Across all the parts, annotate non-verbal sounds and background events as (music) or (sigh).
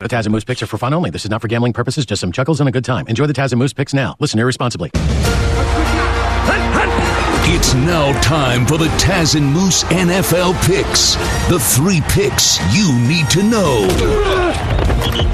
The Taz and Moose picks are for fun only. This is not for gambling purposes, just some chuckles and a good time. Enjoy the Taz and Moose picks now. Listen irresponsibly. It's now time for the Taz and Moose NFL picks. The three picks you need to know.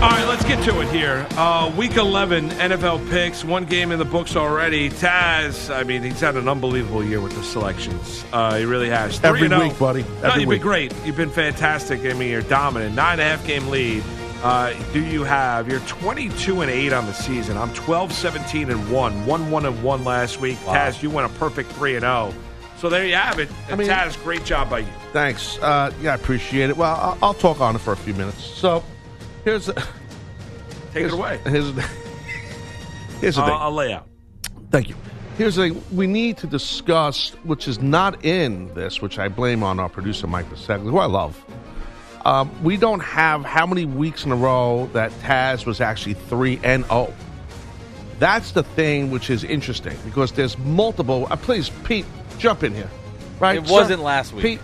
All right, let's get to it here. Uh, week 11 NFL picks, one game in the books already. Taz, I mean, he's had an unbelievable year with the selections. Uh, he really has. Every 3-0. week, buddy. no, Every you've week. been great. You've been fantastic. I mean, you're dominant. Nine and a half game lead. Uh, do you have? You're 22 and 8 on the season. I'm 12, 17 and 1. 1 1 and 1 last week. Taz, you went a perfect 3 and 0. So there you have it. And mean- Taz, great job by you. Thanks. Uh, yeah, I appreciate it. Well, I'll, I'll talk on it for a few minutes. So, here's Take it away. Here's, here's the I'll, thing. I'll lay out. Thank you. Here's the thing. We need to discuss, which is not in this, which I blame on our producer, Mike Bisseglia, who I love. Um, we don't have how many weeks in a row that Taz was actually 3 and 0. That's the thing which is interesting because there's multiple. Uh, please, Pete, jump in here. Right? It wasn't sir? last week. Pete,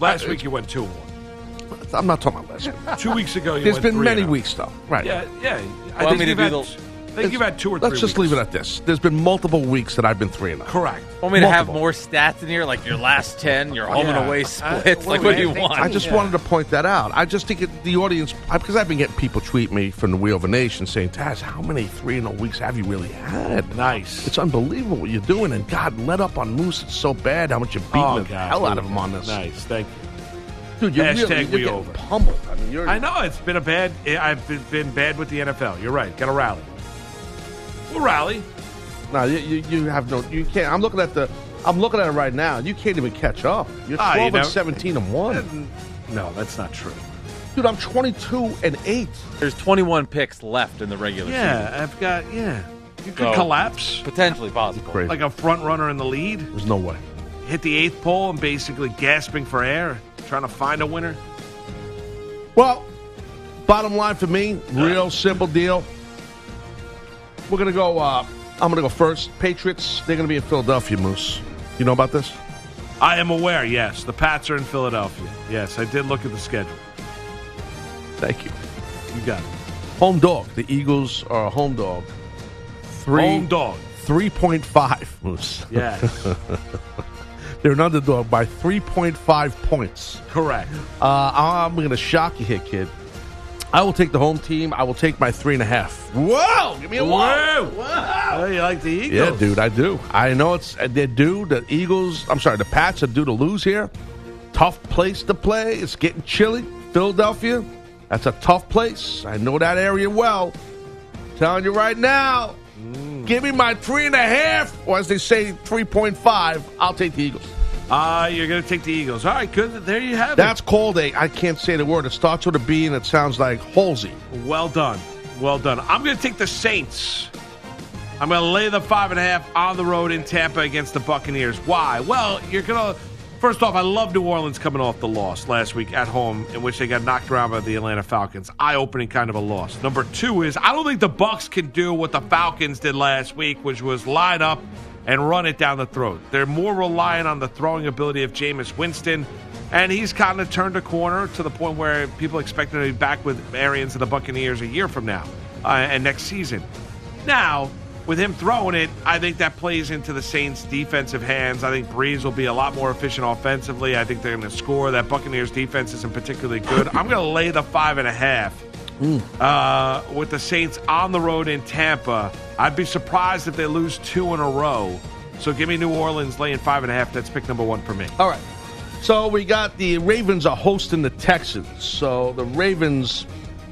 Last uh, week you went 2 and 1. I'm not talking about last week. Two weeks ago you There's went been 3 many and 0. weeks, though. Right. Yeah, yeah. I Want think me to you've had, the- I think you've had two or three Let's just weeks. leave it at this. There's been multiple weeks that I've been 3 and 0. Correct. Want me to have Multiple. more stats in here, like your last ten, your home Yeah. and away Uh, splits? what like, what do you want? I just Yeah. wanted to point that out. I just think it, the audience, because I've been getting people tweet me from the Wheel of a Nation saying, Taz, how many 3 and 0 weeks have you really had? Nice. It's unbelievable what you're doing. And God, let up on Moose. It's so bad how much you're beating Oh, the God. hell out of him on this. Nice. Thank you. Dude, you're, Hashtag really, we you're getting over. pummeled. I mean, you're, I know it's been a bad. I've been, been bad with the NFL. You're right. Got to rally. We'll rally. No, you, you, you have no. You can't. I'm looking at the. I'm looking at it right now. You can't even catch up. You're 12 Ah, you and know- 17 and one, No, that's not true. dude. I'm 22 and eight. There's 21 picks left in the regular season. Yeah, I've got. Yeah, you could So- collapse Potentially possible. Like a front runner in the lead. There's no way. Hit the eighth pole and basically gasping for air, trying to find a winner. Well, bottom line for me, real simple deal. We're gonna go. Uh, I'm gonna go first. Patriots. They're gonna be in Philadelphia. Moose. You know about this? I am aware. Yes, the Pats are in Philadelphia. Yes, I did look at the schedule. Thank you. You got it. Home dog. The Eagles are a home dog. Three. Home dog. Three point five. Moose. Yes, (laughs) They're an underdog by three point five points. correct. Uh, I'm gonna shock you here, kid. I will take the home team. I will take my three and a half. Whoa! Give me a Whoa! Oh, you like the Eagles? Yeah, dude, I do. I know it's uh, they're due. The Eagles, I'm sorry, the Pats are due to lose here. Tough place to play. It's getting chilly. Philadelphia, that's a tough place. I know that area well. Telling you right now, give me my three and a half, or as they say, three point five. I'll take the Eagles. Ah, you're going to take the Eagles. All right, good. There you have it. That's called a. I can't say the word. It starts with a B and it sounds like Halsey. Well done. Well done. I'm going to take the Saints. I'm going to lay the five and a half on the road in Tampa against the Buccaneers. Why? Well, you're going to. First off, I love New Orleans coming off the loss last week at home, in which they got knocked around by the Atlanta Falcons. Eye-opening kind of a loss. Number two is I don't think the Bucs can do what the Falcons did last week, which was line up and run it down the throat. They're more reliant on the throwing ability of Jameis Winston, and he's kind of turned a corner to the point where people expect him to be back with Arians and the Buccaneers a year from now uh, and next season. Now, with him throwing it, I think that plays into the Saints' defensive hands. I think Brees will be a lot more efficient offensively. I think they're going to score. That Buccaneers defense isn't particularly good. I'm going to lay the five and a half uh, with the Saints on the road in Tampa. I'd be surprised if they lose two in a row. So give me New Orleans laying five and a half. That's pick number one for me. All right. So we got the Ravens are hosting the Texans. So the Ravens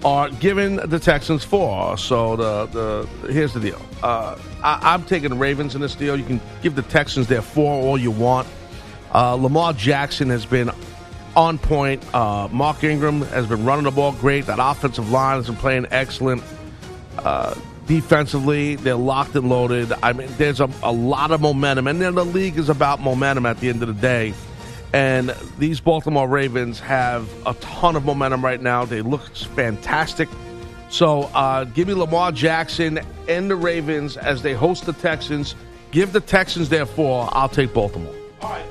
are giving the Texans four. So the the here's the deal. Uh, I, I'm taking the Ravens in this deal. You can give the Texans their four all you want. Uh, Lamar Jackson has been on point. Uh, Mark Ingram has been running the ball great. That offensive line has been playing excellent. Defensively, they're locked and loaded. I mean, there's a, a lot of momentum, and then the league is about momentum at the end of the day. And these Baltimore Ravens have a ton of momentum right now. They look fantastic. So uh, give me Lamar Jackson and the Ravens as they host the Texans. Give the Texans their four. I'll take Baltimore. All right,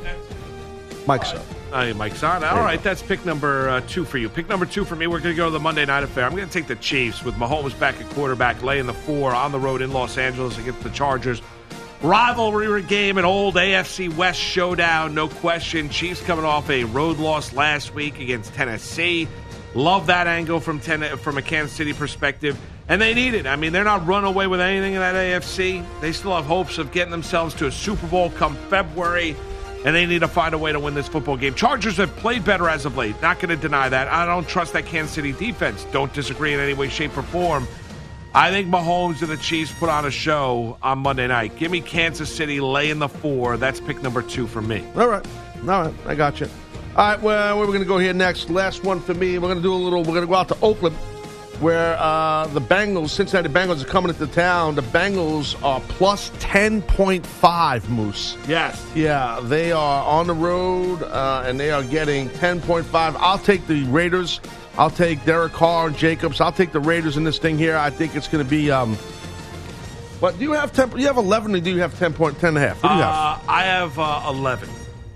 Mike's up. Hey, Mike's on. All right, that's pick number uh, two for you. Pick number two for me. We're going to go to the Monday night affair. I'm going to take the Chiefs with Mahomes back at quarterback, laying the four on the road in Los Angeles against the Chargers. Rivalry game, an old AFC West showdown, no question. Chiefs coming off a road loss last week against Tennessee. Love that angle from ten- from a Kansas City perspective, and they need it. I mean, they're not run away with anything in that AFC. They still have hopes of getting themselves to a Super Bowl come February and they need to find a way to win this football game. Chargers have played better as of late. Not going to deny that. I don't trust that Kansas City defense. Don't disagree in any way, shape, or form. I think Mahomes and the Chiefs put on a show on Monday night. Give me Kansas City laying the four. That's pick number two for me. All right. All right. I got you. All right. Well, where we're going to go here next? Last one for me. We're going to do a little, we're going to go out to Oakland where uh, the Bengals, Cincinnati Bengals, are coming into town. The Bengals are plus 10.5, Moose. Yes. Yeah, they are on the road uh, and they are getting 10.5. I'll take the Raiders. I'll take Derek Carr and Jacobs. I'll take the Raiders in this thing here. I think it's going to be. Um, what do you have? 10, you have 11 or do you have 10 point, 10 and a half? What do you have? Uh, I have uh, 11.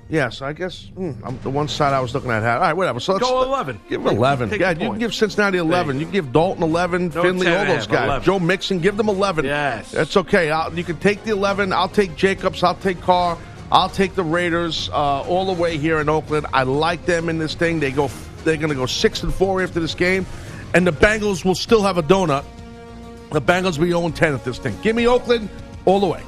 Yeah, so I guess I'm, the one side I was looking at had. All right, whatever. So let's Go 11. Give them 11. Take yeah, you can give Cincinnati 11. You can give Dalton 11, No, Finley, 10 all those guys. 11. Joe Mixon, give them 11. Yes. That's okay. I'll, you can take the 11. I'll take Jacobs. I'll take Carr. I'll take the Raiders uh, all the way here in Oakland. I like them in this thing. They go. They're going to go six and four after this game, and the Bengals will still have a donut. The Bengals will be 0 10 at this thing. Give me Oakland all the way.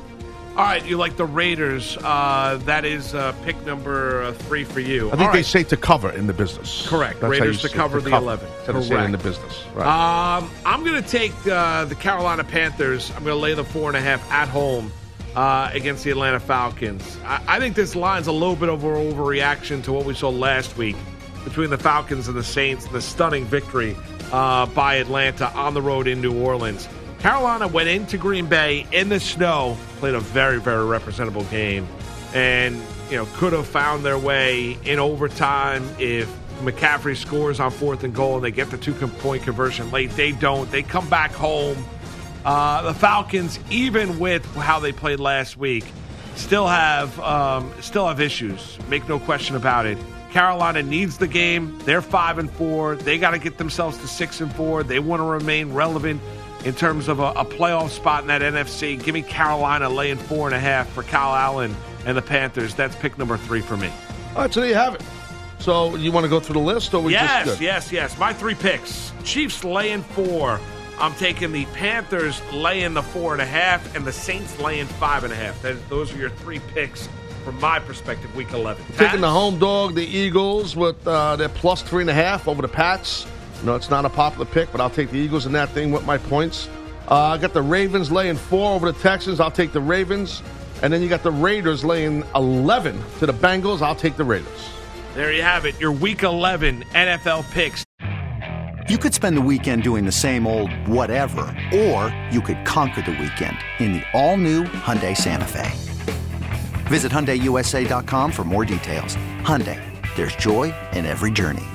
All right, you like the Raiders. Uh, that is uh, pick number uh, three for you. I think All they right. say to cover in the business. Correct. That's Raiders to cover the 11. That's how say it in the business. Right. Um, I'm going to take uh, the Carolina Panthers. I'm going to lay the four and a half at home uh, against the Atlanta Falcons. I, I think this line's a little bit of an overreaction to what we saw last week between the Falcons and the Saints, the stunning victory uh, by Atlanta on the road in New Orleans. Carolina went into Green Bay in the snow, played a very, very representable game, and you know could have found their way in overtime if McCaffrey scores on fourth and goal and they get the two point conversion late. They don't. They come back home. Uh, the Falcons, even with how they played last week, still have um, still have issues. Make no question about it. Carolina needs the game. They're five and four. They got to get themselves to six and four. They want to remain relevant in terms of a, a playoff spot in that NFC. Give me Carolina laying four and a half for Kyle Allen and the Panthers. That's pick number three for me. All right, so there you have it. So you want to go through the list, or we yes, just good? yes, yes. My three picks: Chiefs laying four. I'm taking the Panthers laying the four and a half, and the Saints laying five and a half. That, those are your three picks from my perspective. Week 11. Taking the home dog, the Eagles, with uh, their plus three and a half over the Pats. No, it's not a popular pick, but I'll take the Eagles in that thing with my points. Uh, I got the Ravens laying four over the Texans. I'll take the Ravens. And then you got the Raiders laying 11 to the Bengals. I'll take the Raiders. There you have it. Your Week 11 NFL picks. You could spend the weekend doing the same old whatever, or you could conquer the weekend in the all-new Hyundai Santa Fe. Visit HyundaiUSA.com for more details. Hyundai, there's joy in every journey.